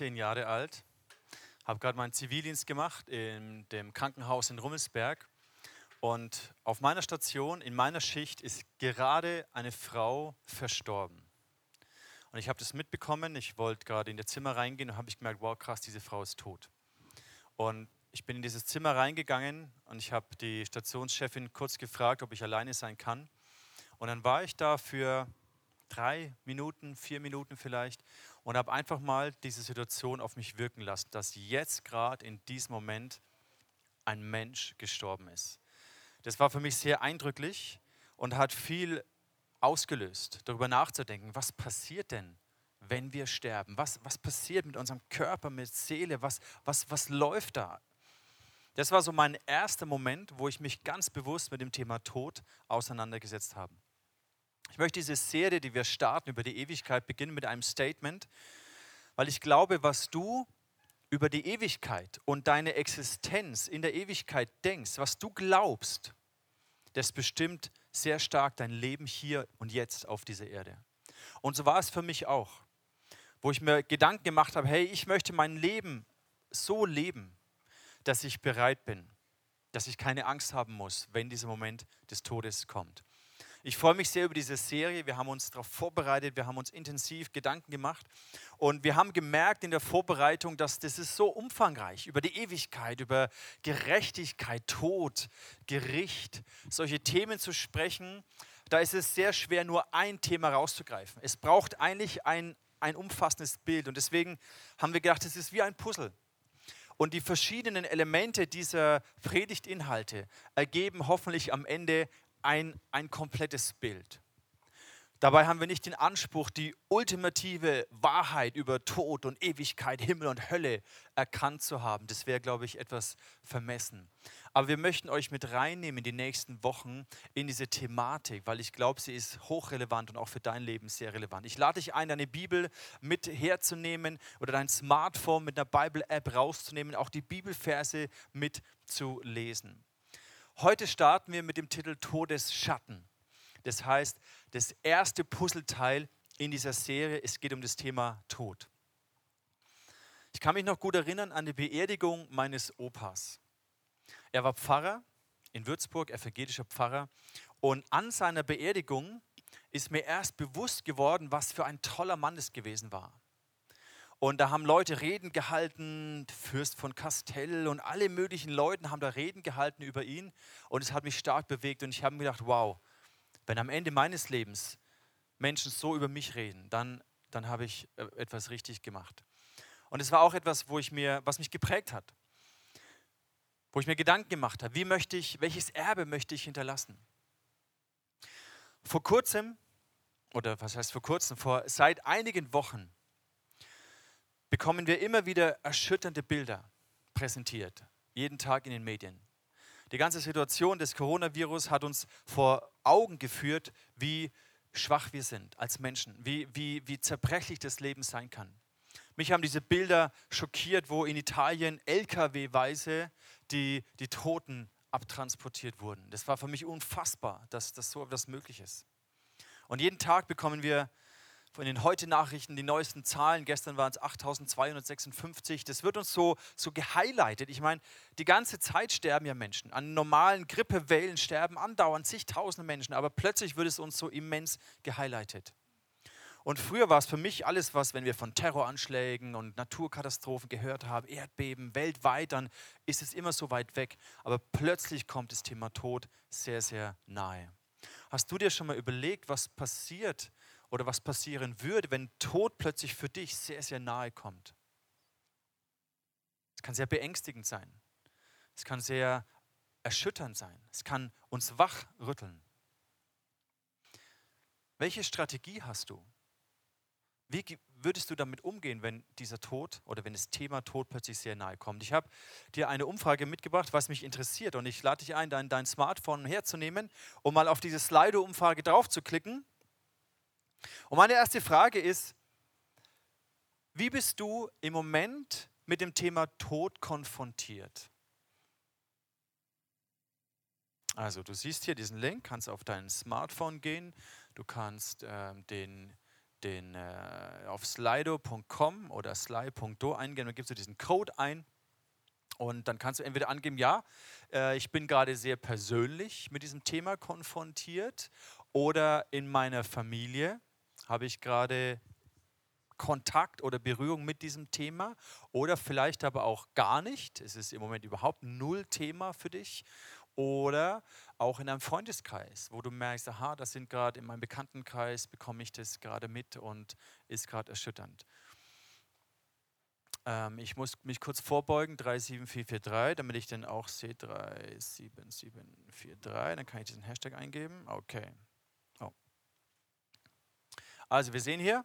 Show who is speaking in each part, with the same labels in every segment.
Speaker 1: war 19 Jahre alt, habe gerade meinen Zivildienst gemacht in dem Krankenhaus in Rummelsberg. Und auf meiner Station, in meiner Schicht, ist gerade eine Frau verstorben. Und ich habe das mitbekommen. Ich wollte gerade in das Zimmer reingehen und habe gemerkt, wow, krass, diese Frau ist tot. Und ich bin in dieses Zimmer reingegangen und ich habe die Stationschefin kurz gefragt, ob ich alleine sein kann. Und dann war ich da für drei Minuten, vier Minuten vielleicht und habe einfach mal diese Situation auf mich wirken lassen, dass jetzt gerade in diesem Moment ein Mensch gestorben ist. Das war für mich sehr eindrücklich und hat viel ausgelöst, darüber nachzudenken, was passiert denn, wenn wir sterben? Was, was passiert mit unserem Körper, mit Seele? Was, was, was läuft da? Das war so mein erster Moment, wo ich mich ganz bewusst mit dem Thema Tod auseinandergesetzt habe. Ich möchte diese Serie, die wir starten über die Ewigkeit, beginnen mit einem Statement, weil ich glaube, was du über die Ewigkeit und deine Existenz in der Ewigkeit denkst, was du glaubst, das bestimmt sehr stark dein Leben hier und jetzt auf dieser Erde. Und so war es für mich auch, wo ich mir Gedanken gemacht habe, hey, ich möchte mein Leben so leben, dass ich bereit bin, dass ich keine Angst haben muss, wenn dieser Moment des Todes kommt. Ich freue mich sehr über diese Serie. Wir haben uns darauf vorbereitet, wir haben uns intensiv Gedanken gemacht und wir haben gemerkt in der Vorbereitung, dass das ist so umfangreich über die Ewigkeit, über Gerechtigkeit, Tod, Gericht, solche Themen zu sprechen. Da ist es sehr schwer, nur ein Thema rauszugreifen. Es braucht eigentlich ein, ein umfassendes Bild und deswegen haben wir gedacht, es ist wie ein Puzzle. Und die verschiedenen Elemente dieser Predigtinhalte ergeben hoffentlich am Ende ein, ein komplettes Bild. Dabei haben wir nicht den Anspruch, die ultimative Wahrheit über Tod und Ewigkeit, Himmel und Hölle erkannt zu haben. Das wäre, glaube ich, etwas vermessen. Aber wir möchten euch mit reinnehmen in die nächsten Wochen in diese Thematik, weil ich glaube, sie ist hochrelevant und auch für dein Leben sehr relevant. Ich lade dich ein, deine Bibel mit herzunehmen oder dein Smartphone mit einer Bible-App rauszunehmen, auch die Bibelverse mitzulesen. Heute starten wir mit dem Titel Todesschatten. Das heißt, das erste Puzzleteil in dieser Serie, es geht um das Thema Tod. Ich kann mich noch gut erinnern an die Beerdigung meines Opas. Er war Pfarrer in Würzburg, evangelischer Pfarrer. Und an seiner Beerdigung ist mir erst bewusst geworden, was für ein toller Mann es gewesen war. Und da haben Leute Reden gehalten, Fürst von Kastell und alle möglichen Leute haben da Reden gehalten über ihn. Und es hat mich stark bewegt und ich habe mir gedacht, wow, wenn am Ende meines Lebens Menschen so über mich reden, dann, dann habe ich äh, etwas richtig gemacht. Und es war auch etwas, wo ich mir, was mich geprägt hat, wo ich mir Gedanken gemacht habe, wie möchte ich, welches Erbe möchte ich hinterlassen? Vor kurzem, oder was heißt vor kurzem, vor seit einigen Wochen bekommen wir immer wieder erschütternde Bilder präsentiert, jeden Tag in den Medien. Die ganze Situation des Coronavirus hat uns vor Augen geführt, wie schwach wir sind als Menschen, wie, wie, wie zerbrechlich das Leben sein kann. Mich haben diese Bilder schockiert, wo in Italien Lkw-weise die, die Toten abtransportiert wurden. Das war für mich unfassbar, dass, dass so etwas möglich ist. Und jeden Tag bekommen wir von den Heute-Nachrichten die neuesten Zahlen. Gestern waren es 8256. Das wird uns so, so gehighlightet. Ich meine, die ganze Zeit sterben ja Menschen. An normalen Grippewellen sterben andauernd zigtausende Menschen, aber plötzlich wird es uns so immens gehighlightet. Und früher war es für mich alles, was, wenn wir von Terroranschlägen und Naturkatastrophen gehört haben, Erdbeben weltweit, dann ist es immer so weit weg. Aber plötzlich kommt das Thema Tod sehr, sehr nahe. Hast du dir schon mal überlegt, was passiert, oder was passieren würde, wenn Tod plötzlich für dich sehr, sehr nahe kommt. Es kann sehr beängstigend sein. Es kann sehr erschütternd sein. Es kann uns wachrütteln. Welche Strategie hast du? Wie würdest du damit umgehen, wenn dieser Tod oder wenn das Thema Tod plötzlich sehr nahe kommt? Ich habe dir eine Umfrage mitgebracht, was mich interessiert. Und ich lade dich ein, dein, dein Smartphone herzunehmen, um mal auf diese Slido-Umfrage draufzuklicken. Und meine erste Frage ist, wie bist du im Moment mit dem Thema Tod konfrontiert? Also du siehst hier diesen Link, kannst auf dein Smartphone gehen, du kannst ähm, den den, äh, auf slido.com oder sly.do eingehen, dann gibst du diesen Code ein. Und dann kannst du entweder angeben, ja, äh, ich bin gerade sehr persönlich mit diesem Thema konfrontiert oder in meiner Familie habe ich gerade Kontakt oder Berührung mit diesem Thema oder vielleicht aber auch gar nicht. Es ist im Moment überhaupt null Thema für dich oder auch in einem Freundeskreis, wo du merkst, aha, das sind gerade in meinem Bekanntenkreis, bekomme ich das gerade mit und ist gerade erschütternd. Ähm, ich muss mich kurz vorbeugen, 37443, damit ich dann auch sehe, 37743, dann kann ich diesen Hashtag eingeben. Okay. Also wir sehen hier,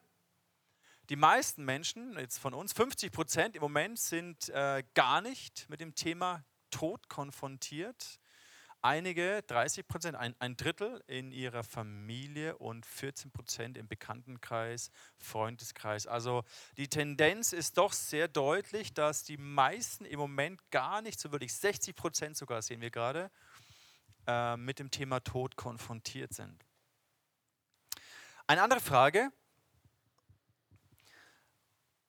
Speaker 1: die meisten Menschen, jetzt von uns, 50 Prozent im Moment sind äh, gar nicht mit dem Thema Tod konfrontiert. Einige, 30 Prozent, ein, ein Drittel in ihrer Familie und 14 Prozent im Bekanntenkreis, Freundeskreis. Also die Tendenz ist doch sehr deutlich, dass die meisten im Moment gar nicht so wirklich, 60 Prozent sogar sehen wir gerade, äh, mit dem Thema Tod konfrontiert sind. Eine andere Frage,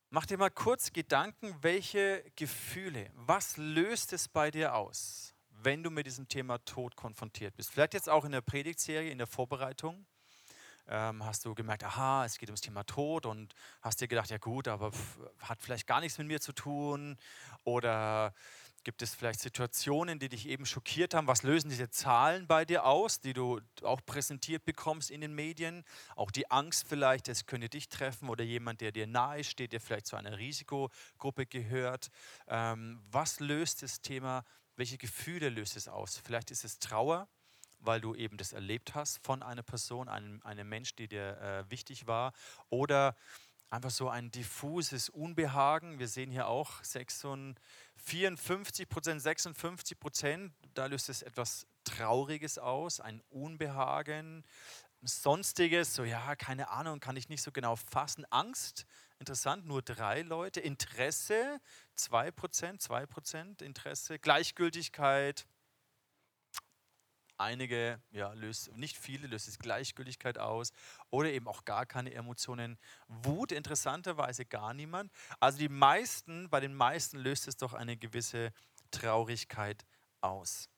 Speaker 1: Mach dir mal kurz Gedanken, welche Gefühle, was löst es bei dir aus, wenn du mit diesem Thema Tod konfrontiert bist? Vielleicht jetzt auch in der Predigtserie, in der Vorbereitung. Ähm, hast du gemerkt, aha, es geht ums Thema Tod und hast dir gedacht, ja gut, aber hat vielleicht gar nichts mit mir zu tun oder Gibt es vielleicht Situationen, die dich eben schockiert haben? Was lösen diese Zahlen bei dir aus, die du auch präsentiert bekommst in den Medien? Auch die Angst vielleicht, es könnte dich treffen oder jemand, der dir nahe steht, der vielleicht zu einer Risikogruppe gehört. Ähm, was löst das Thema? Welche Gefühle löst es aus? Vielleicht ist es Trauer, weil du eben das erlebt hast von einer Person, einem, einem Mensch, der dir äh, wichtig war. Oder einfach so ein diffuses Unbehagen. Wir sehen hier auch 54 Prozent, 56 Prozent. Da löst es etwas Trauriges aus, ein Unbehagen. Sonstiges, so ja, keine Ahnung, kann ich nicht so genau fassen. Angst, interessant, nur drei Leute. Interesse, 2 Prozent, 2 Prozent Interesse. Gleichgültigkeit, Einige ja, löst, nicht viele löst es Gleichgültigkeit aus oder eben auch gar keine Emotionen. Wut interessanterweise gar niemand. Also die meisten, bei den meisten löst es doch eine gewisse Traurigkeit aus.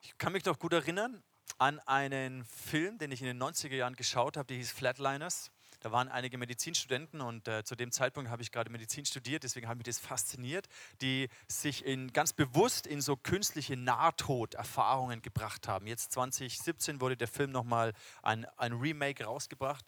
Speaker 1: Ich kann mich doch gut erinnern an einen Film, den ich in den 90er Jahren geschaut habe, der hieß Flatliners. Da waren einige Medizinstudenten und äh, zu dem Zeitpunkt habe ich gerade Medizin studiert, deswegen hat mich das fasziniert, die sich in, ganz bewusst in so künstliche Nahtoderfahrungen gebracht haben. Jetzt 2017 wurde der Film nochmal ein, ein Remake rausgebracht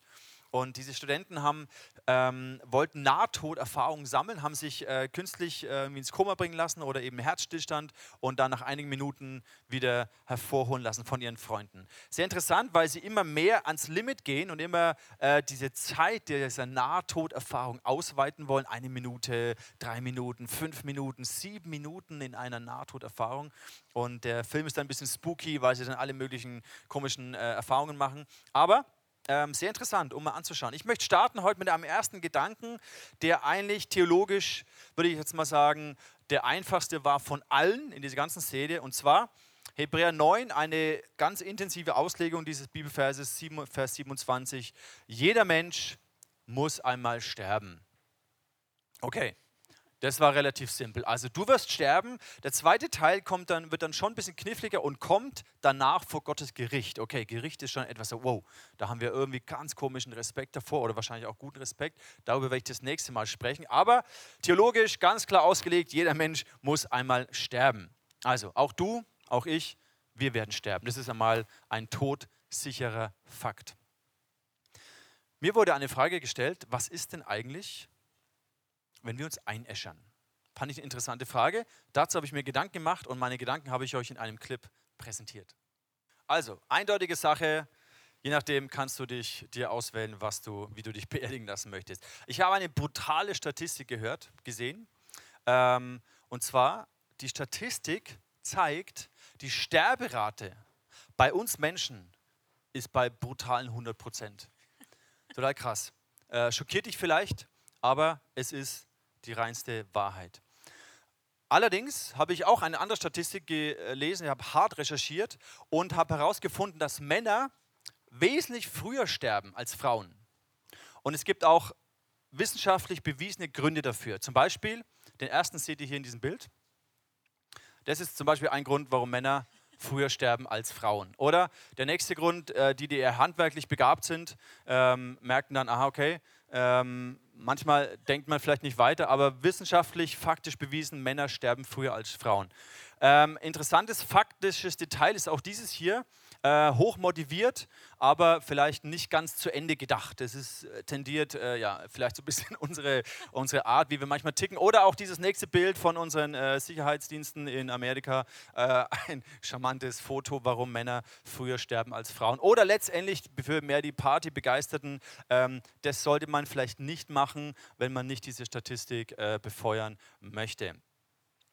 Speaker 1: und diese Studenten haben, ähm, wollten Nahtoderfahrungen sammeln, haben sich äh, künstlich äh, ins Koma bringen lassen oder eben Herzstillstand und dann nach einigen Minuten wieder hervorholen lassen von ihren Freunden. Sehr interessant, weil sie immer mehr ans Limit gehen und immer äh, diese Zeit dieser Nahtoderfahrung ausweiten wollen. Eine Minute, drei Minuten, fünf Minuten, sieben Minuten in einer Nahtoderfahrung. Und der Film ist dann ein bisschen spooky, weil sie dann alle möglichen komischen äh, Erfahrungen machen. Aber ähm, sehr interessant, um mal anzuschauen. Ich möchte starten heute mit einem ersten Gedanken, der eigentlich theologisch, würde ich jetzt mal sagen, der einfachste war von allen in dieser ganzen Serie. Und zwar Hebräer 9, eine ganz intensive Auslegung dieses Bibelverses, Vers 27. Jeder Mensch muss einmal sterben. Okay, das war relativ simpel. Also du wirst sterben. Der zweite Teil kommt dann, wird dann schon ein bisschen kniffliger und kommt danach vor Gottes Gericht. Okay, Gericht ist schon etwas so, wow, da haben wir irgendwie ganz komischen Respekt davor oder wahrscheinlich auch guten Respekt. Darüber werde ich das nächste Mal sprechen. Aber theologisch ganz klar ausgelegt, jeder Mensch muss einmal sterben. Also auch du, auch ich, wir werden sterben. Das ist einmal ein todsicherer Fakt. Mir wurde eine Frage gestellt, was ist denn eigentlich, wenn wir uns einäschern? Fand ich eine interessante Frage. Dazu habe ich mir Gedanken gemacht und meine Gedanken habe ich euch in einem Clip präsentiert. Also, eindeutige Sache. Je nachdem kannst du dich dir auswählen, was du, wie du dich beerdigen lassen möchtest. Ich habe eine brutale Statistik gehört, gesehen. Ähm, und zwar, die Statistik zeigt, die Sterberate bei uns Menschen ist bei brutalen 100 Prozent. Total krass. Äh, schockiert dich vielleicht, aber es ist die reinste Wahrheit. Allerdings habe ich auch eine andere Statistik gelesen, ich habe hart recherchiert und habe herausgefunden, dass Männer wesentlich früher sterben als Frauen. Und es gibt auch wissenschaftlich bewiesene Gründe dafür. Zum Beispiel, den ersten seht ihr hier in diesem Bild. Das ist zum Beispiel ein Grund, warum Männer früher sterben als Frauen. Oder der nächste Grund, äh, die, die eher handwerklich begabt sind, ähm, merken dann, aha, okay, ähm, manchmal denkt man vielleicht nicht weiter, aber wissenschaftlich, faktisch bewiesen, Männer sterben früher als Frauen. Ähm, interessantes faktisches Detail ist auch dieses hier äh, hoch motiviert, aber vielleicht nicht ganz zu Ende gedacht. Das ist äh, tendiert, äh, ja, vielleicht so ein bisschen unsere, unsere Art, wie wir manchmal ticken. Oder auch dieses nächste Bild von unseren äh, Sicherheitsdiensten in Amerika. Äh, ein charmantes Foto, warum Männer früher sterben als Frauen. Oder letztendlich für mehr die Partybegeisterten, ähm, das sollte man vielleicht nicht machen, wenn man nicht diese Statistik äh, befeuern möchte.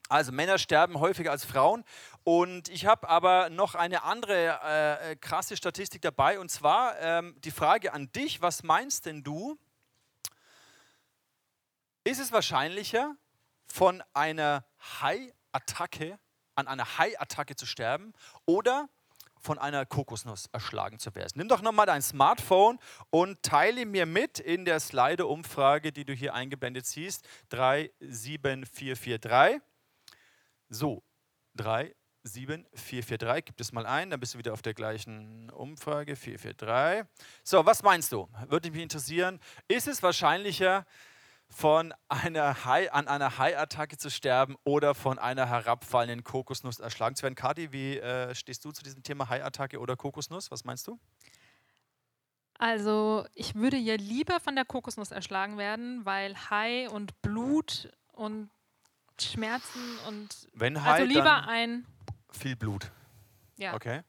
Speaker 1: Also Männer sterben häufiger als Frauen. Und ich habe aber noch eine andere äh, krasse Statistik dabei. Und zwar ähm, die Frage an dich, was meinst denn du? Ist es wahrscheinlicher, von einer Hai-Attacke, an einer Hai-Attacke zu sterben oder von einer Kokosnuss erschlagen zu werden. Nimm doch nochmal dein Smartphone und teile mir mit in der Slido-Umfrage, die du hier eingeblendet siehst, 37443. So, 3, 7, 4, 4, 3. Gib es mal ein, dann bist du wieder auf der gleichen Umfrage. 4, 4, 3. So, was meinst du? Würde mich interessieren. Ist es wahrscheinlicher, von einer Hai, an einer Hai-Attacke zu sterben oder von einer herabfallenden Kokosnuss erschlagen zu werden? Kati, wie äh, stehst du zu diesem Thema Hai-Attacke oder Kokosnuss? Was meinst du?
Speaker 2: Also, ich würde ja lieber von der Kokosnuss erschlagen werden, weil Hai und Blut und Schmerzen und
Speaker 1: Wenn
Speaker 2: also
Speaker 1: Hai,
Speaker 2: lieber
Speaker 1: dann
Speaker 2: ein
Speaker 1: viel Blut.
Speaker 2: ja.
Speaker 1: Okay.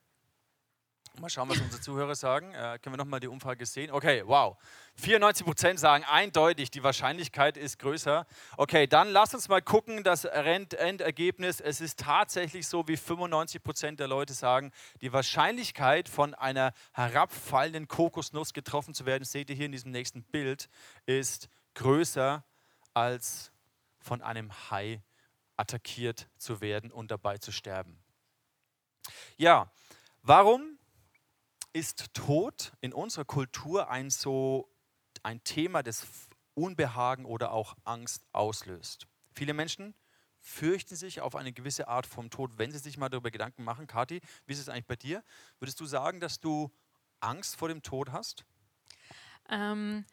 Speaker 1: Mal schauen, was unsere Zuhörer sagen. Äh, können wir nochmal die Umfrage sehen? Okay, wow. 94 Prozent sagen eindeutig, die Wahrscheinlichkeit ist größer. Okay, dann lass uns mal gucken, das Endergebnis. Es ist tatsächlich so, wie 95 Prozent der Leute sagen, die Wahrscheinlichkeit von einer herabfallenden Kokosnuss getroffen zu werden, seht ihr hier in diesem nächsten Bild, ist größer als von einem Hai attackiert zu werden und dabei zu sterben. Ja, warum ist Tod in unserer Kultur ein so ein Thema, das Unbehagen oder auch Angst auslöst? Viele Menschen fürchten sich auf eine gewisse Art vom Tod, wenn sie sich mal darüber Gedanken machen. Kathi, wie ist es eigentlich bei dir? Würdest du sagen, dass du Angst vor dem Tod hast?
Speaker 2: Ähm,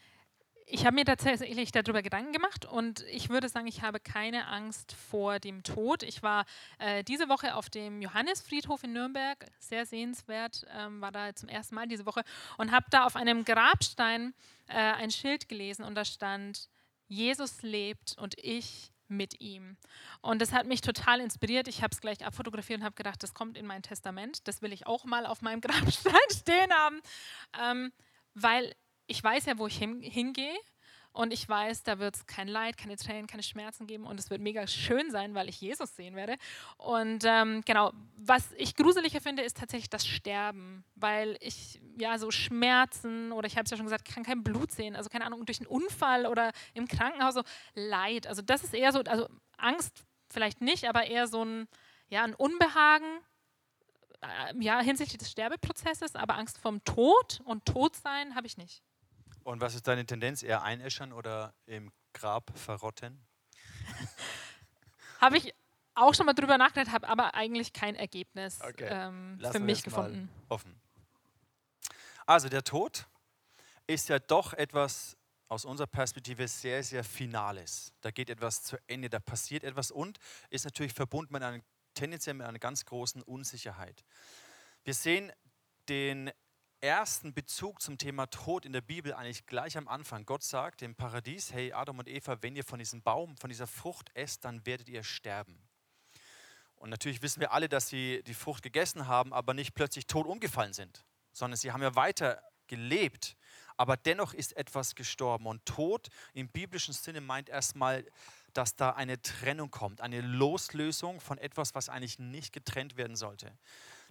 Speaker 2: ich habe mir tatsächlich darüber Gedanken gemacht und ich würde sagen, ich habe keine Angst vor dem Tod. Ich war äh, diese Woche auf dem Johannesfriedhof in Nürnberg, sehr sehenswert, ähm, war da zum ersten Mal diese Woche und habe da auf einem Grabstein äh, ein Schild gelesen und da stand, Jesus lebt und ich mit ihm. Und das hat mich total inspiriert. Ich habe es gleich abfotografiert und habe gedacht, das kommt in mein Testament. Das will ich auch mal auf meinem Grabstein stehen haben, ähm, weil ich weiß ja, wo ich hin, hingehe. Und ich weiß, da wird es kein Leid, keine Tränen, keine Schmerzen geben. Und es wird mega schön sein, weil ich Jesus sehen werde. Und ähm, genau, was ich gruseliger finde, ist tatsächlich das Sterben. Weil ich, ja, so Schmerzen oder ich habe es ja schon gesagt, kann kein Blut sehen. Also keine Ahnung, durch einen Unfall oder im Krankenhaus, so Leid. Also das ist eher so, also Angst vielleicht nicht, aber eher so ein, ja, ein Unbehagen, äh, ja, hinsichtlich des Sterbeprozesses, aber Angst vorm Tod und Todsein habe ich nicht.
Speaker 1: Und was ist deine Tendenz? Eher einäschern oder im Grab verrotten?
Speaker 2: Habe ich auch schon mal drüber nachgedacht, habe aber eigentlich kein Ergebnis
Speaker 1: Okay.
Speaker 2: ähm, für mich gefunden.
Speaker 1: Offen. Also der Tod ist ja doch etwas aus unserer Perspektive sehr, sehr Finales. Da geht etwas zu Ende, da passiert etwas und ist natürlich verbunden mit einer tendenziell mit einer ganz großen Unsicherheit. Wir sehen den ersten Bezug zum Thema Tod in der Bibel eigentlich gleich am Anfang. Gott sagt im Paradies, hey Adam und Eva, wenn ihr von diesem Baum, von dieser Frucht esst, dann werdet ihr sterben. Und natürlich wissen wir alle, dass sie die Frucht gegessen haben, aber nicht plötzlich tot umgefallen sind, sondern sie haben ja weiter gelebt. Aber dennoch ist etwas gestorben. Und Tod im biblischen Sinne meint erstmal, dass da eine Trennung kommt, eine Loslösung von etwas, was eigentlich nicht getrennt werden sollte.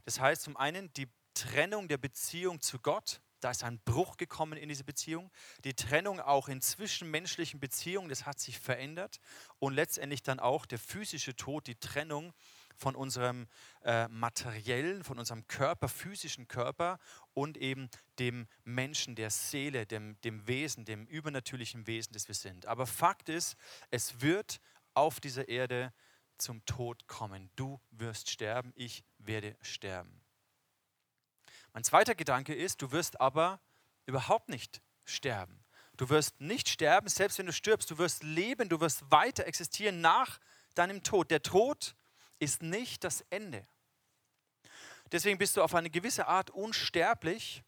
Speaker 1: Das heißt zum einen die Trennung der Beziehung zu Gott, da ist ein Bruch gekommen in diese Beziehung. Die Trennung auch in zwischenmenschlichen Beziehungen, das hat sich verändert. Und letztendlich dann auch der physische Tod, die Trennung von unserem äh, materiellen, von unserem Körper, physischen Körper und eben dem Menschen, der Seele, dem, dem Wesen, dem übernatürlichen Wesen, das wir sind. Aber Fakt ist, es wird auf dieser Erde zum Tod kommen. Du wirst sterben, ich werde sterben. Mein zweiter Gedanke ist, du wirst aber überhaupt nicht sterben. Du wirst nicht sterben, selbst wenn du stirbst. Du wirst leben, du wirst weiter existieren nach deinem Tod. Der Tod ist nicht das Ende. Deswegen bist du auf eine gewisse Art unsterblich,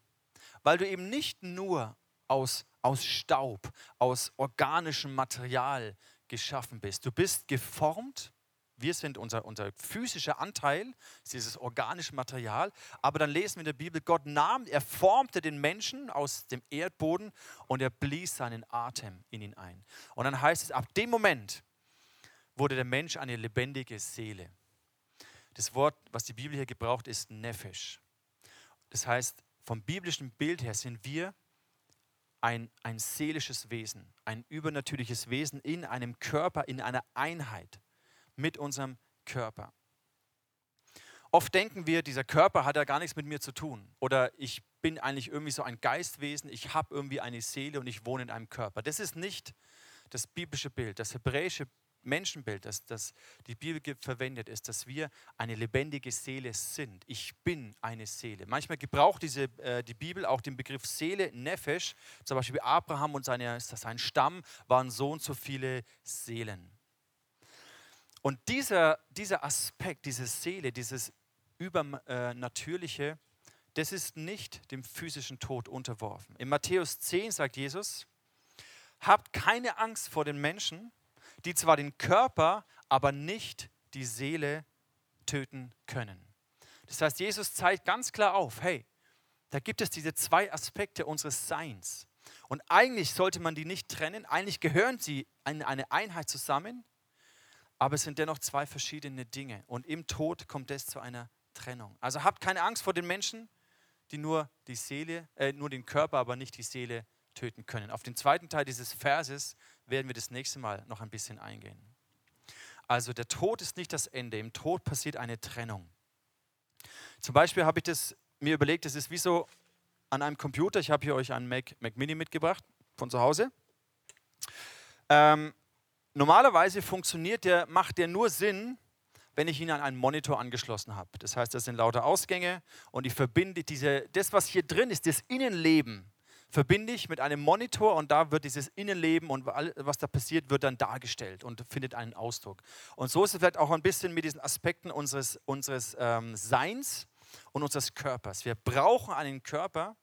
Speaker 1: weil du eben nicht nur aus, aus Staub, aus organischem Material geschaffen bist. Du bist geformt wir sind unser, unser physischer Anteil, dieses organische Material. Aber dann lesen wir in der Bibel, Gott nahm, er formte den Menschen aus dem Erdboden und er blies seinen Atem in ihn ein. Und dann heißt es, ab dem Moment wurde der Mensch eine lebendige Seele. Das Wort, was die Bibel hier gebraucht, ist Nefesh. Das heißt, vom biblischen Bild her sind wir ein, ein seelisches Wesen, ein übernatürliches Wesen in einem Körper, in einer Einheit mit unserem Körper. Oft denken wir, dieser Körper hat ja gar nichts mit mir zu tun. Oder ich bin eigentlich irgendwie so ein Geistwesen, ich habe irgendwie eine Seele und ich wohne in einem Körper. Das ist nicht das biblische Bild, das hebräische Menschenbild, das, das die Bibel verwendet, ist, dass wir eine lebendige Seele sind. Ich bin eine Seele. Manchmal gebraucht diese, äh, die Bibel auch den Begriff Seele, Nefesh. Zum Beispiel Abraham und seine, sein Stamm waren so und so viele Seelen. Und dieser, dieser Aspekt, diese Seele, dieses Übernatürliche, das ist nicht dem physischen Tod unterworfen. In Matthäus 10 sagt Jesus, habt keine Angst vor den Menschen, die zwar den Körper, aber nicht die Seele töten können. Das heißt, Jesus zeigt ganz klar auf, hey, da gibt es diese zwei Aspekte unseres Seins. Und eigentlich sollte man die nicht trennen, eigentlich gehören sie in eine Einheit zusammen, aber es sind dennoch zwei verschiedene Dinge. Und im Tod kommt es zu einer Trennung. Also habt keine Angst vor den Menschen, die nur die Seele, äh, nur den Körper, aber nicht die Seele töten können. Auf den zweiten Teil dieses Verses werden wir das nächste Mal noch ein bisschen eingehen. Also der Tod ist nicht das Ende. Im Tod passiert eine Trennung. Zum Beispiel habe ich das mir überlegt, das ist wie so an einem Computer. Ich habe hier euch einen Mac, Mac Mini mitgebracht von zu Hause. Ähm, Normalerweise funktioniert der, macht der nur Sinn, wenn ich ihn an einen Monitor angeschlossen habe. Das heißt, das sind lauter Ausgänge und ich verbinde diese, das, was hier drin ist, das Innenleben, verbinde ich mit einem Monitor und da wird dieses Innenleben und alles, was da passiert, wird dann dargestellt und findet einen Ausdruck. Und so ist es vielleicht auch ein bisschen mit diesen Aspekten unseres, unseres ähm, Seins und unseres Körpers. Wir brauchen einen Körper,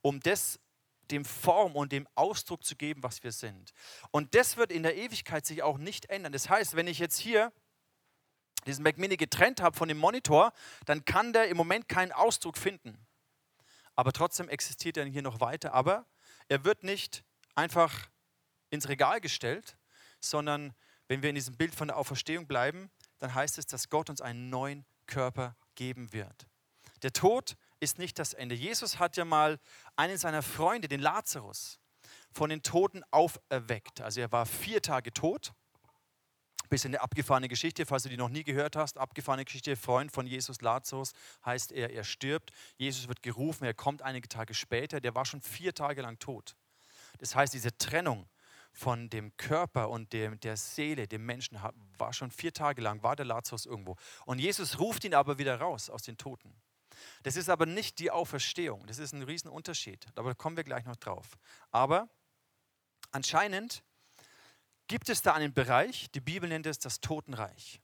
Speaker 1: um das dem Form und dem Ausdruck zu geben, was wir sind. Und das wird in der Ewigkeit sich auch nicht ändern. Das heißt, wenn ich jetzt hier diesen Mac Mini getrennt habe von dem Monitor, dann kann der im Moment keinen Ausdruck finden. Aber trotzdem existiert er hier noch weiter. Aber er wird nicht einfach ins Regal gestellt, sondern wenn wir in diesem Bild von der Auferstehung bleiben, dann heißt es, dass Gott uns einen neuen Körper geben wird. Der Tod ist nicht das Ende. Jesus hat ja mal einen seiner Freunde, den Lazarus, von den Toten auferweckt. Also er war vier Tage tot. Bisschen eine abgefahrene Geschichte, falls du die noch nie gehört hast. Abgefahrene Geschichte, Freund von Jesus, Lazarus, heißt er, er stirbt. Jesus wird gerufen, er kommt einige Tage später. Der war schon vier Tage lang tot. Das heißt, diese Trennung von dem Körper und dem, der Seele, dem Menschen, war schon vier Tage lang, war der Lazarus irgendwo. Und Jesus ruft ihn aber wieder raus aus den Toten. Das ist aber nicht die Auferstehung. Das ist ein Riesenunterschied. Da kommen wir gleich noch drauf. Aber anscheinend gibt es da einen Bereich, die Bibel nennt es das Totenreich.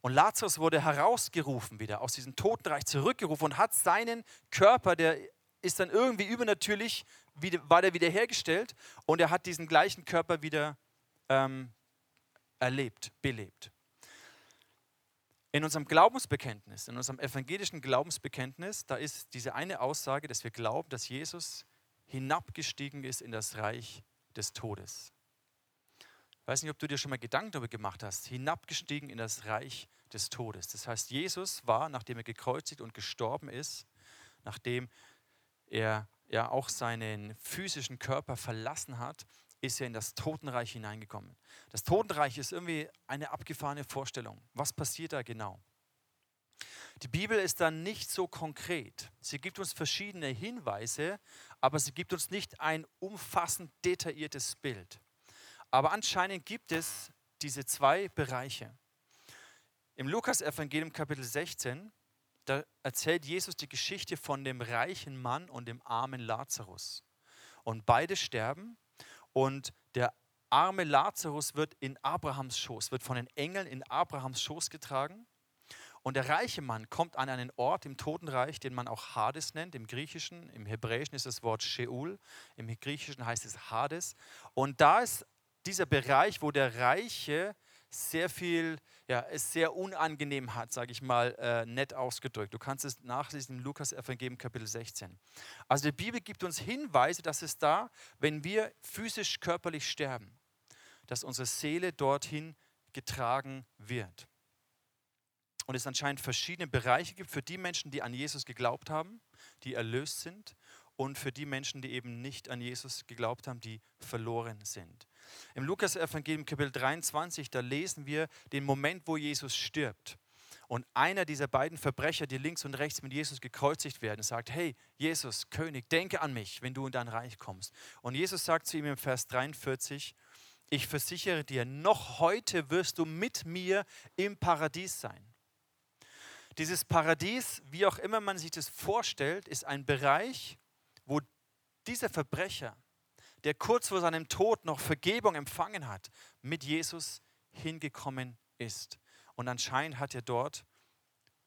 Speaker 1: Und Lazarus wurde herausgerufen wieder, aus diesem Totenreich zurückgerufen und hat seinen Körper, der ist dann irgendwie übernatürlich, war der wiederhergestellt und er hat diesen gleichen Körper wieder ähm, erlebt, belebt. In unserem Glaubensbekenntnis, in unserem evangelischen Glaubensbekenntnis, da ist diese eine Aussage, dass wir glauben, dass Jesus hinabgestiegen ist in das Reich des Todes. Ich weiß nicht, ob du dir schon mal Gedanken darüber gemacht hast, hinabgestiegen in das Reich des Todes. Das heißt, Jesus war, nachdem er gekreuzigt und gestorben ist, nachdem er ja auch seinen physischen Körper verlassen hat, ist er in das Totenreich hineingekommen. Das Totenreich ist irgendwie eine abgefahrene Vorstellung. Was passiert da genau? Die Bibel ist dann nicht so konkret. Sie gibt uns verschiedene Hinweise, aber sie gibt uns nicht ein umfassend detailliertes Bild. Aber anscheinend gibt es diese zwei Bereiche. Im Lukas-Evangelium Kapitel 16, da erzählt Jesus die Geschichte von dem reichen Mann und dem armen Lazarus. Und beide sterben und der arme Lazarus wird in Abrahams Schoß, wird von den Engeln in Abrahams Schoß getragen und der reiche Mann kommt an einen Ort im Totenreich, den man auch Hades nennt. Im Griechischen, im Hebräischen ist das Wort Sheol, im Griechischen heißt es Hades. Und da ist dieser Bereich, wo der Reiche sehr viel, ja, es sehr unangenehm hat, sage ich mal, äh, nett ausgedrückt. Du kannst es nachlesen im Lukas Evangelium Kapitel 16. Also die Bibel gibt uns Hinweise, dass es da, wenn wir physisch, körperlich sterben, dass unsere Seele dorthin getragen wird und es anscheinend verschiedene Bereiche gibt für die Menschen, die an Jesus geglaubt haben, die erlöst sind und für die Menschen, die eben nicht an Jesus geglaubt haben, die verloren sind. Im Lukas-Evangelium Kapitel 23, da lesen wir den Moment, wo Jesus stirbt. Und einer dieser beiden Verbrecher, die links und rechts mit Jesus gekreuzigt werden, sagt, hey, Jesus, König, denke an mich, wenn du in dein Reich kommst. Und Jesus sagt zu ihm im Vers 43, ich versichere dir, noch heute wirst du mit mir im Paradies sein. Dieses Paradies, wie auch immer man sich das vorstellt, ist ein Bereich, wo dieser Verbrecher, der kurz vor seinem Tod noch Vergebung empfangen hat, mit Jesus hingekommen ist. Und anscheinend hat er dort,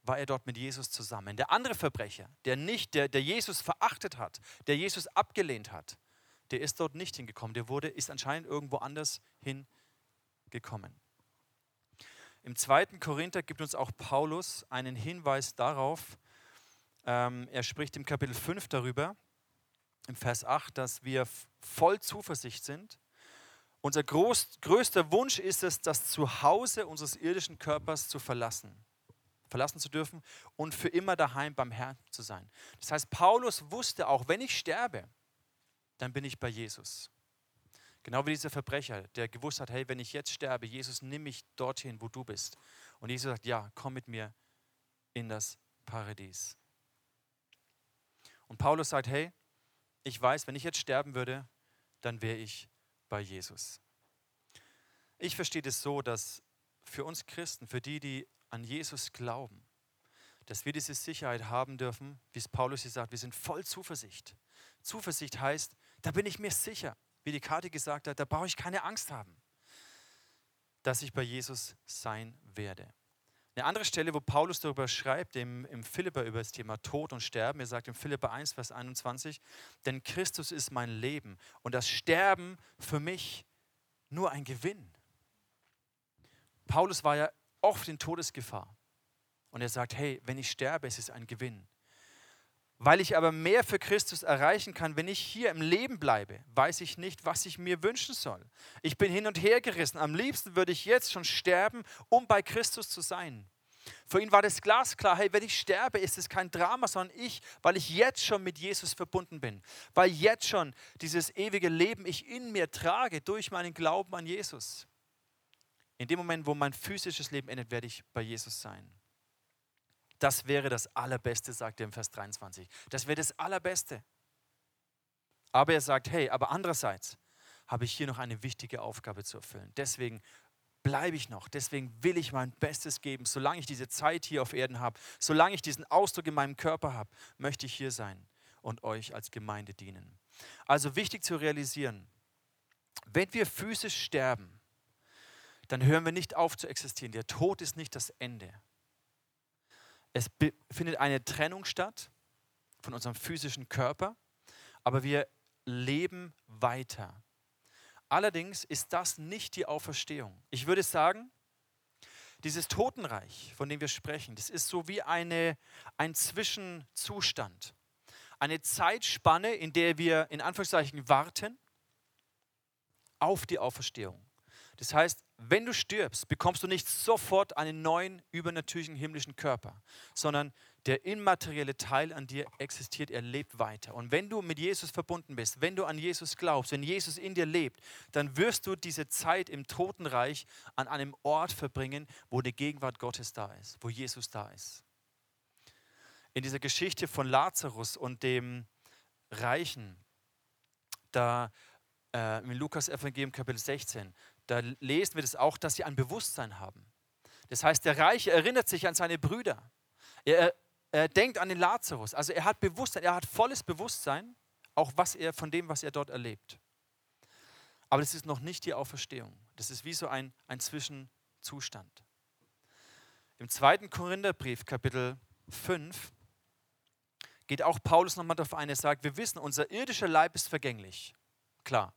Speaker 1: war er dort mit Jesus zusammen. Der andere Verbrecher, der nicht, der, der Jesus verachtet hat, der Jesus abgelehnt hat, der ist dort nicht hingekommen. Der wurde, ist anscheinend irgendwo anders hingekommen. Im zweiten Korinther gibt uns auch Paulus einen Hinweis darauf, ähm, er spricht im Kapitel 5 darüber, im Vers 8, dass wir voll Zuversicht sind. Unser groß, größter Wunsch ist es, das Zuhause unseres irdischen Körpers zu verlassen, verlassen zu dürfen und für immer daheim beim Herrn zu sein. Das heißt, Paulus wusste auch, wenn ich sterbe, dann bin ich bei Jesus. Genau wie dieser Verbrecher, der gewusst hat, hey, wenn ich jetzt sterbe, Jesus, nimm mich dorthin, wo du bist. Und Jesus sagt, ja, komm mit mir in das Paradies. Und Paulus sagt, hey, ich weiß, wenn ich jetzt sterben würde, dann wäre ich bei Jesus. Ich verstehe das so, dass für uns Christen, für die, die an Jesus glauben, dass wir diese Sicherheit haben dürfen, wie es Paulus hier sagt, wir sind voll Zuversicht. Zuversicht heißt, da bin ich mir sicher wie die Karte gesagt hat, da brauche ich keine Angst haben, dass ich bei Jesus sein werde. Eine andere Stelle, wo Paulus darüber schreibt, im, im Philipper über das Thema Tod und Sterben, er sagt im Philipper 1, Vers 21, denn Christus ist mein Leben und das Sterben für mich nur ein Gewinn. Paulus war ja oft in Todesgefahr und er sagt, hey, wenn ich sterbe, ist es ein Gewinn. Weil ich aber mehr für Christus erreichen kann, wenn ich hier im Leben bleibe, weiß ich nicht, was ich mir wünschen soll. Ich bin hin und her gerissen. Am liebsten würde ich jetzt schon sterben, um bei Christus zu sein. Für ihn war das glasklar, hey, wenn ich sterbe, ist es kein Drama, sondern ich, weil ich jetzt schon mit Jesus verbunden bin, weil jetzt schon dieses ewige Leben ich in mir trage durch meinen Glauben an Jesus. In dem Moment, wo mein physisches Leben endet, werde ich bei Jesus sein. Das wäre das Allerbeste, sagt er im Vers 23. Das wäre das Allerbeste. Aber er sagt, hey, aber andererseits habe ich hier noch eine wichtige Aufgabe zu erfüllen. Deswegen bleibe ich noch. Deswegen will ich mein Bestes geben. Solange ich diese Zeit hier auf Erden habe, solange ich diesen Ausdruck in meinem Körper habe, möchte ich hier sein und euch als Gemeinde dienen. Also wichtig zu realisieren, wenn wir physisch sterben, dann hören wir nicht auf zu existieren. Der Tod ist nicht das Ende. Es findet eine Trennung statt von unserem physischen Körper, aber wir leben weiter. Allerdings ist das nicht die Auferstehung. Ich würde sagen, dieses Totenreich, von dem wir sprechen, das ist so wie eine, ein Zwischenzustand. Eine Zeitspanne, in der wir in Anführungszeichen warten auf die Auferstehung. Das heißt, wenn du stirbst, bekommst du nicht sofort einen neuen übernatürlichen himmlischen Körper, sondern der immaterielle Teil an dir existiert, er lebt weiter. Und wenn du mit Jesus verbunden bist, wenn du an Jesus glaubst, wenn Jesus in dir lebt, dann wirst du diese Zeit im Totenreich an einem Ort verbringen, wo die Gegenwart Gottes da ist, wo Jesus da ist. in dieser Geschichte von Lazarus und dem Reichen, da äh, im Lukas Evangelium Kapitel 16, da lesen wir das auch, dass sie ein Bewusstsein haben. Das heißt, der Reiche erinnert sich an seine Brüder. Er, er denkt an den Lazarus. Also er hat Bewusstsein, er hat volles Bewusstsein, auch was er von dem, was er dort erlebt. Aber das ist noch nicht die Auferstehung. Das ist wie so ein, ein Zwischenzustand. Im zweiten Korintherbrief, Kapitel 5, geht auch Paulus nochmal darauf ein. Er sagt, wir wissen, unser irdischer Leib ist vergänglich. Klar.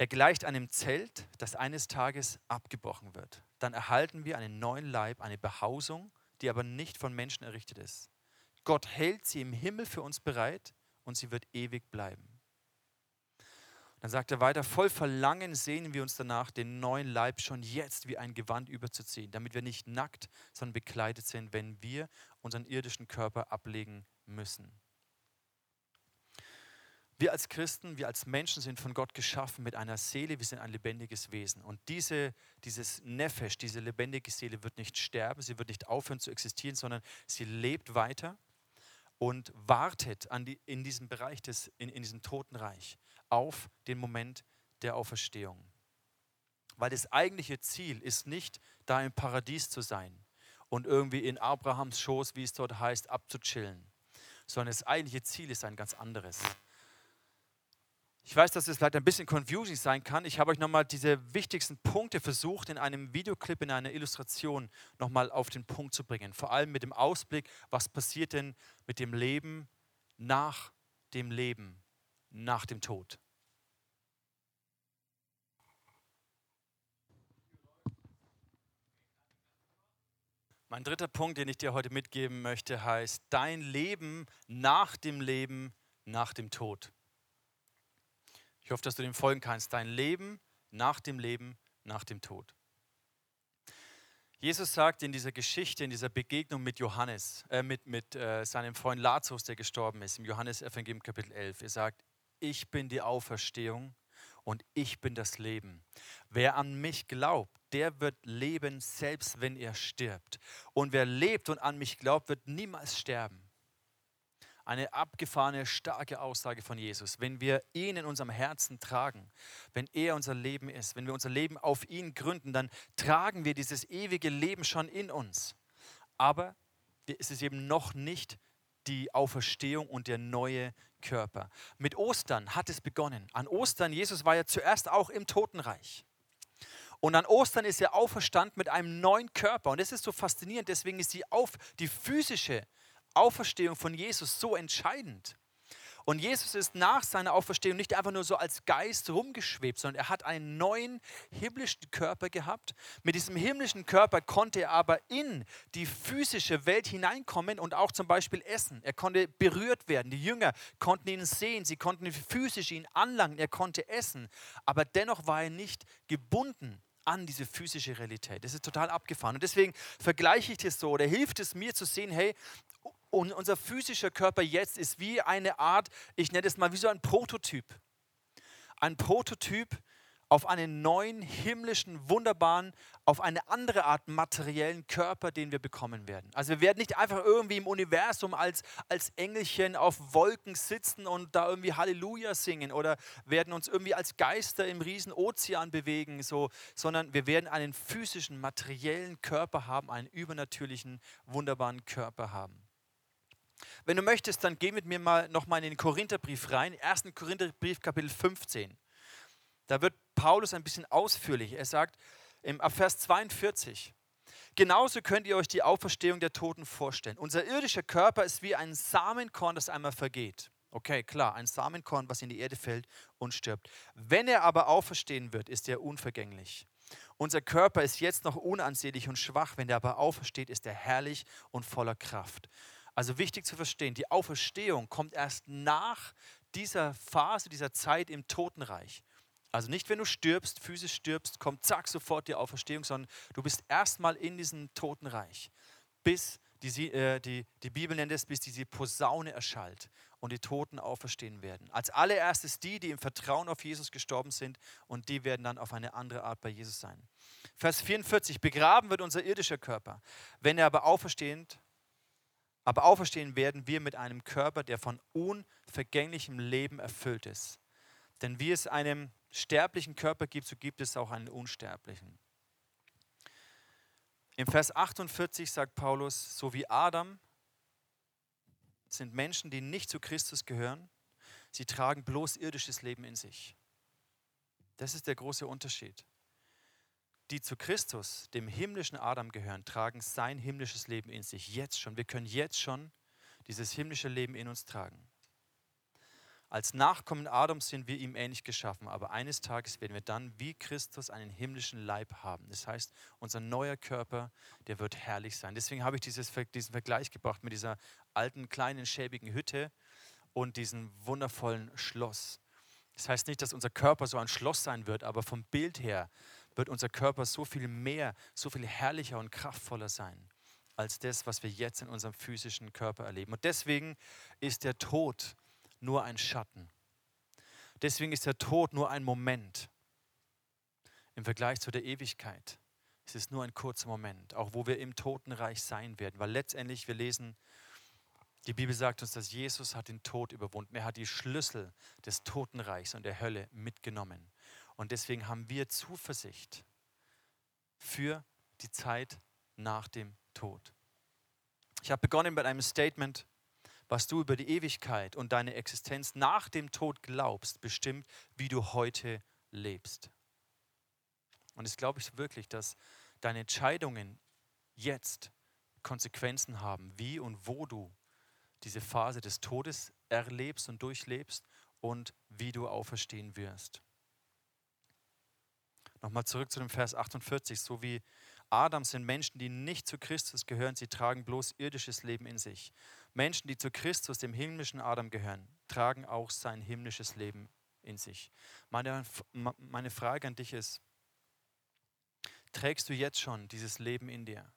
Speaker 1: Er gleicht einem Zelt, das eines Tages abgebrochen wird. Dann erhalten wir einen neuen Leib, eine Behausung, die aber nicht von Menschen errichtet ist. Gott hält sie im Himmel für uns bereit und sie wird ewig bleiben. Dann sagt er weiter, voll Verlangen sehnen wir uns danach, den neuen Leib schon jetzt wie ein Gewand überzuziehen, damit wir nicht nackt, sondern bekleidet sind, wenn wir unseren irdischen Körper ablegen müssen. Wir als Christen, wir als Menschen sind von Gott geschaffen mit einer Seele, wir sind ein lebendiges Wesen. Und diese, dieses Nefesh, diese lebendige Seele wird nicht sterben, sie wird nicht aufhören zu existieren, sondern sie lebt weiter und wartet die, in diesem Bereich, des, in, in diesem Totenreich auf den Moment der Auferstehung. Weil das eigentliche Ziel ist nicht, da im Paradies zu sein und irgendwie in Abrahams Schoß, wie es dort heißt, abzuchillen, sondern das eigentliche Ziel ist ein ganz anderes. Ich weiß, dass es vielleicht ein bisschen confusing sein kann. Ich habe euch nochmal diese wichtigsten Punkte versucht, in einem Videoclip, in einer Illustration nochmal auf den Punkt zu bringen. Vor allem mit dem Ausblick, was passiert denn mit dem Leben nach dem Leben, nach dem Tod. Mein dritter Punkt, den ich dir heute mitgeben möchte, heißt, dein Leben nach dem Leben, nach dem Tod. Ich hoffe, dass du dem folgen kannst. Dein Leben nach dem Leben, nach dem Tod. Jesus sagt in dieser Geschichte, in dieser Begegnung mit Johannes, äh, mit, mit äh, seinem Freund Lazarus, der gestorben ist, im Johannes Evangelium Kapitel 11, er sagt, ich bin die Auferstehung und ich bin das Leben. Wer an mich glaubt, der wird leben, selbst wenn er stirbt. Und wer lebt und an mich glaubt, wird niemals sterben eine abgefahrene, starke Aussage von Jesus. Wenn wir ihn in unserem Herzen tragen, wenn er unser Leben ist, wenn wir unser Leben auf ihn gründen, dann tragen wir dieses ewige Leben schon in uns. Aber es ist eben noch nicht die Auferstehung und der neue Körper. Mit Ostern hat es begonnen. An Ostern, Jesus war ja zuerst auch im Totenreich. Und an Ostern ist er auferstanden mit einem neuen Körper. Und das ist so faszinierend. Deswegen ist die, auf, die physische Auferstehung von Jesus so entscheidend. Und Jesus ist nach seiner Auferstehung nicht einfach nur so als Geist rumgeschwebt, sondern er hat einen neuen himmlischen Körper gehabt. Mit diesem himmlischen Körper konnte er aber in die physische Welt hineinkommen und auch zum Beispiel essen. Er konnte berührt werden. Die Jünger konnten ihn sehen, sie konnten physisch ihn anlangen, er konnte essen. Aber dennoch war er nicht gebunden an diese physische Realität. Das ist total abgefahren. Und deswegen vergleiche ich das so oder hilft es mir zu sehen, hey, und unser physischer Körper jetzt ist wie eine Art, ich nenne es mal wie so ein Prototyp. Ein Prototyp auf einen neuen, himmlischen, wunderbaren, auf eine andere Art materiellen Körper, den wir bekommen werden. Also wir werden nicht einfach irgendwie im Universum als, als Engelchen auf Wolken sitzen und da irgendwie Halleluja singen oder werden uns irgendwie als Geister im riesen Ozean bewegen, so, sondern wir werden einen physischen, materiellen Körper haben, einen übernatürlichen, wunderbaren Körper haben. Wenn du möchtest, dann geh mit mir mal nochmal in den Korintherbrief rein, 1. Korintherbrief Kapitel 15. Da wird Paulus ein bisschen ausführlich. Er sagt im Vers 42, genauso könnt ihr euch die Auferstehung der Toten vorstellen. Unser irdischer Körper ist wie ein Samenkorn, das einmal vergeht. Okay, klar, ein Samenkorn, was in die Erde fällt und stirbt. Wenn er aber auferstehen wird, ist er unvergänglich. Unser Körper ist jetzt noch unansehnlich und schwach, wenn er aber aufersteht, ist er herrlich und voller Kraft. Also wichtig zu verstehen, die Auferstehung kommt erst nach dieser Phase, dieser Zeit im Totenreich. Also nicht, wenn du stirbst, physisch stirbst, kommt zack sofort die Auferstehung, sondern du bist erstmal in diesem Totenreich, bis die, äh, die, die Bibel nennt es, bis diese Posaune erschallt und die Toten auferstehen werden. Als allererstes die, die im Vertrauen auf Jesus gestorben sind und die werden dann auf eine andere Art bei Jesus sein. Vers 44, begraben wird unser irdischer Körper. Wenn er aber auferstehend Aber auferstehen werden wir mit einem Körper, der von unvergänglichem Leben erfüllt ist. Denn wie es einem sterblichen Körper gibt, so gibt es auch einen unsterblichen. Im Vers 48 sagt Paulus, so wie Adam sind Menschen, die nicht zu Christus gehören, sie tragen bloß irdisches Leben in sich. Das ist der große Unterschied. Die zu Christus, dem himmlischen Adam gehören, tragen sein himmlisches Leben in sich. Jetzt schon. Wir können jetzt schon dieses himmlische Leben in uns tragen. Als Nachkommen Adams sind wir ihm ähnlich geschaffen, aber eines Tages werden wir dann wie Christus einen himmlischen Leib haben. Das heißt, unser neuer Körper, der wird herrlich sein. Deswegen habe ich dieses, diesen Vergleich gebracht mit dieser alten, kleinen, schäbigen Hütte und diesem wundervollen Schloss. Das heißt nicht, dass unser Körper so ein Schloss sein wird, aber vom Bild her wird unser Körper so viel mehr, so viel herrlicher und kraftvoller sein als das, was wir jetzt in unserem physischen Körper erleben. Und deswegen ist der Tod nur ein Schatten. Deswegen ist der Tod nur ein Moment. Im Vergleich zu der Ewigkeit ist es nur ein kurzer Moment, auch wo wir im Totenreich sein werden. Weil letztendlich, wir lesen, die Bibel sagt uns, dass Jesus hat den Tod überwunden. Er hat die Schlüssel des Totenreichs und der Hölle mitgenommen. Und deswegen haben wir Zuversicht für die Zeit nach dem Tod. Ich habe begonnen mit einem Statement, was du über die Ewigkeit und deine Existenz nach dem Tod glaubst, bestimmt, wie du heute lebst. Und es glaube ich wirklich, dass deine Entscheidungen jetzt Konsequenzen haben, wie und wo du diese Phase des Todes erlebst und durchlebst und wie du auferstehen wirst. Nochmal zurück zu dem Vers 48, so wie Adam sind Menschen, die nicht zu Christus gehören, sie tragen bloß irdisches Leben in sich. Menschen, die zu Christus, dem himmlischen Adam gehören, tragen auch sein himmlisches Leben in sich. Meine, meine Frage an dich ist, trägst du jetzt schon dieses Leben in dir?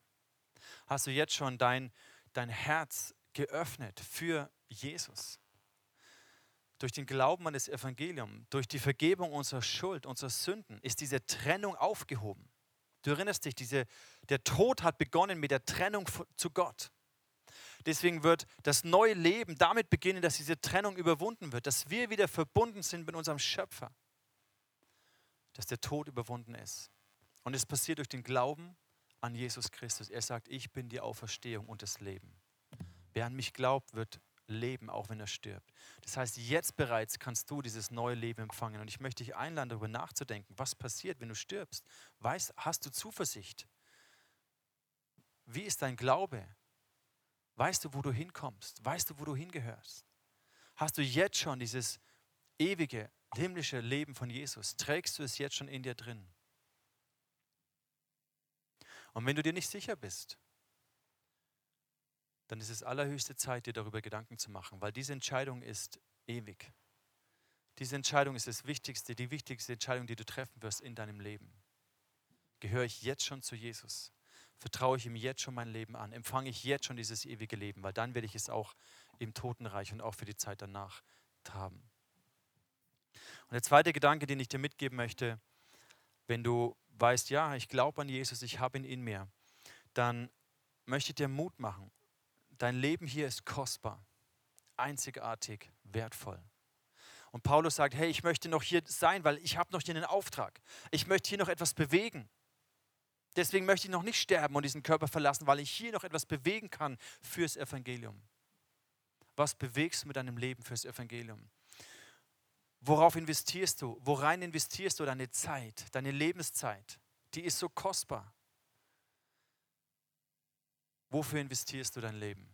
Speaker 1: Hast du jetzt schon dein, dein Herz geöffnet für Jesus? Durch den Glauben an das Evangelium, durch die Vergebung unserer Schuld, unserer Sünden, ist diese Trennung aufgehoben. Du erinnerst dich, diese, der Tod hat begonnen mit der Trennung zu Gott. Deswegen wird das neue Leben damit beginnen, dass diese Trennung überwunden wird, dass wir wieder verbunden sind mit unserem Schöpfer, dass der Tod überwunden ist. Und es passiert durch den Glauben an Jesus Christus. Er sagt, ich bin die Auferstehung und das Leben. Wer an mich glaubt, wird leben, auch wenn er stirbt. Das heißt, jetzt bereits kannst du dieses neue Leben empfangen. Und ich möchte dich einladen, darüber nachzudenken, was passiert, wenn du stirbst. Weißt, hast du Zuversicht? Wie ist dein Glaube? Weißt du, wo du hinkommst? Weißt du, wo du hingehörst? Hast du jetzt schon dieses ewige, himmlische Leben von Jesus? Trägst du es jetzt schon in dir drin? Und wenn du dir nicht sicher bist, dann ist es allerhöchste Zeit, dir darüber Gedanken zu machen, weil diese Entscheidung ist ewig. Diese Entscheidung ist das Wichtigste, die wichtigste Entscheidung, die du treffen wirst in deinem Leben. Gehöre ich jetzt schon zu Jesus? vertraue ich ihm jetzt schon mein Leben an, empfange ich jetzt schon dieses ewige Leben, weil dann werde ich es auch im Totenreich und auch für die Zeit danach haben. Und der zweite Gedanke, den ich dir mitgeben möchte, wenn du weißt, ja, ich glaube an Jesus, ich habe ihn in mir, dann möchte ich dir Mut machen. Dein Leben hier ist kostbar, einzigartig, wertvoll. Und Paulus sagt, hey, ich möchte noch hier sein, weil ich habe noch hier einen Auftrag. Ich möchte hier noch etwas bewegen. Deswegen möchte ich noch nicht sterben und diesen Körper verlassen, weil ich hier noch etwas bewegen kann fürs Evangelium. Was bewegst du mit deinem Leben fürs Evangelium? Worauf investierst du? Worein investierst du deine Zeit, deine Lebenszeit? Die ist so kostbar. Wofür investierst du dein Leben?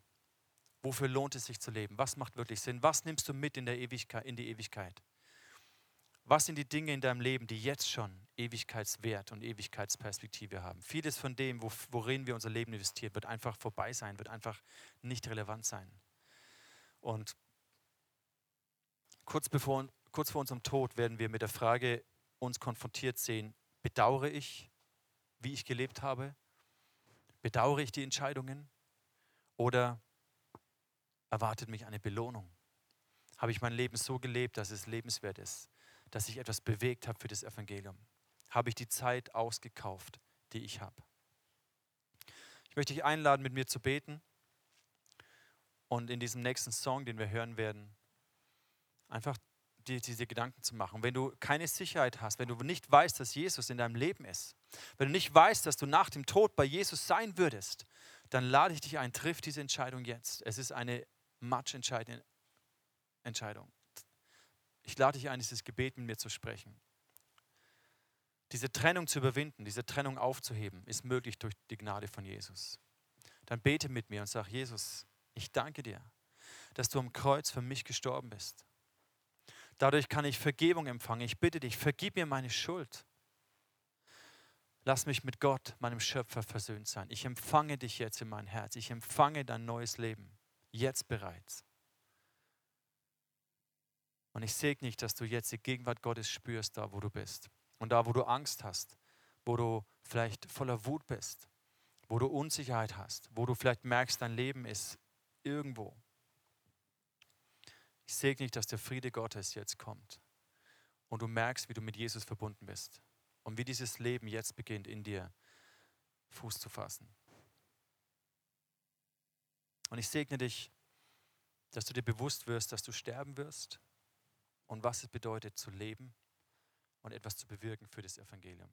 Speaker 1: Wofür lohnt es sich zu leben? Was macht wirklich Sinn? Was nimmst du mit in, der Ewigkeit, in die Ewigkeit? Was sind die Dinge in deinem Leben, die jetzt schon Ewigkeitswert und Ewigkeitsperspektive haben? Vieles von dem, worin wir unser Leben investieren, wird einfach vorbei sein, wird einfach nicht relevant sein. Und kurz, bevor, kurz vor unserem Tod werden wir mit der Frage uns konfrontiert sehen, bedauere ich, wie ich gelebt habe? Bedauere ich die Entscheidungen? Oder erwartet mich eine Belohnung? Habe ich mein Leben so gelebt, dass es lebenswert ist? dass ich etwas bewegt habe für das Evangelium? Habe ich die Zeit ausgekauft, die ich habe? Ich möchte dich einladen, mit mir zu beten. und in diesem nächsten Song, den wir hören werden, einfach dir diese Gedanken zu machen. Wenn du keine Sicherheit hast, wenn du nicht weißt, dass Jesus in deinem Leben ist, wenn du nicht weißt, dass du nach dem Tod bei Jesus sein würdest, dann lade ich dich ein, triff diese Entscheidung jetzt. Es ist eine matchentscheidende Entscheidung. Ich lade dich ein, dieses Gebet mit mir zu sprechen. Diese Trennung zu überwinden, diese Trennung aufzuheben, ist möglich durch die Gnade von Jesus. Dann bete mit mir und sag, Jesus, ich danke dir, dass du am Kreuz für mich gestorben bist. Dadurch kann ich Vergebung empfangen. Ich bitte dich, vergib mir meine Schuld. Lass mich mit Gott, meinem Schöpfer, versöhnt sein. Ich empfange dich jetzt in mein Herz. Ich empfange dein neues Leben. Jetzt bereits. Und ich segne dich, dass du jetzt die Gegenwart Gottes spürst, da wo du bist. Und da, wo du Angst hast, wo du vielleicht voller Wut bist, wo du Unsicherheit hast, wo du vielleicht merkst, dein Leben ist irgendwo. Ich segne dich, dass der Friede Gottes jetzt kommt und du merkst, wie du mit Jesus verbunden bist und wie dieses Leben jetzt beginnt in dir Fuß zu fassen. Und ich segne dich, dass du dir bewusst wirst, dass du sterben wirst und was es bedeutet zu leben und etwas zu bewirken für das Evangelium.